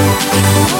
Oh,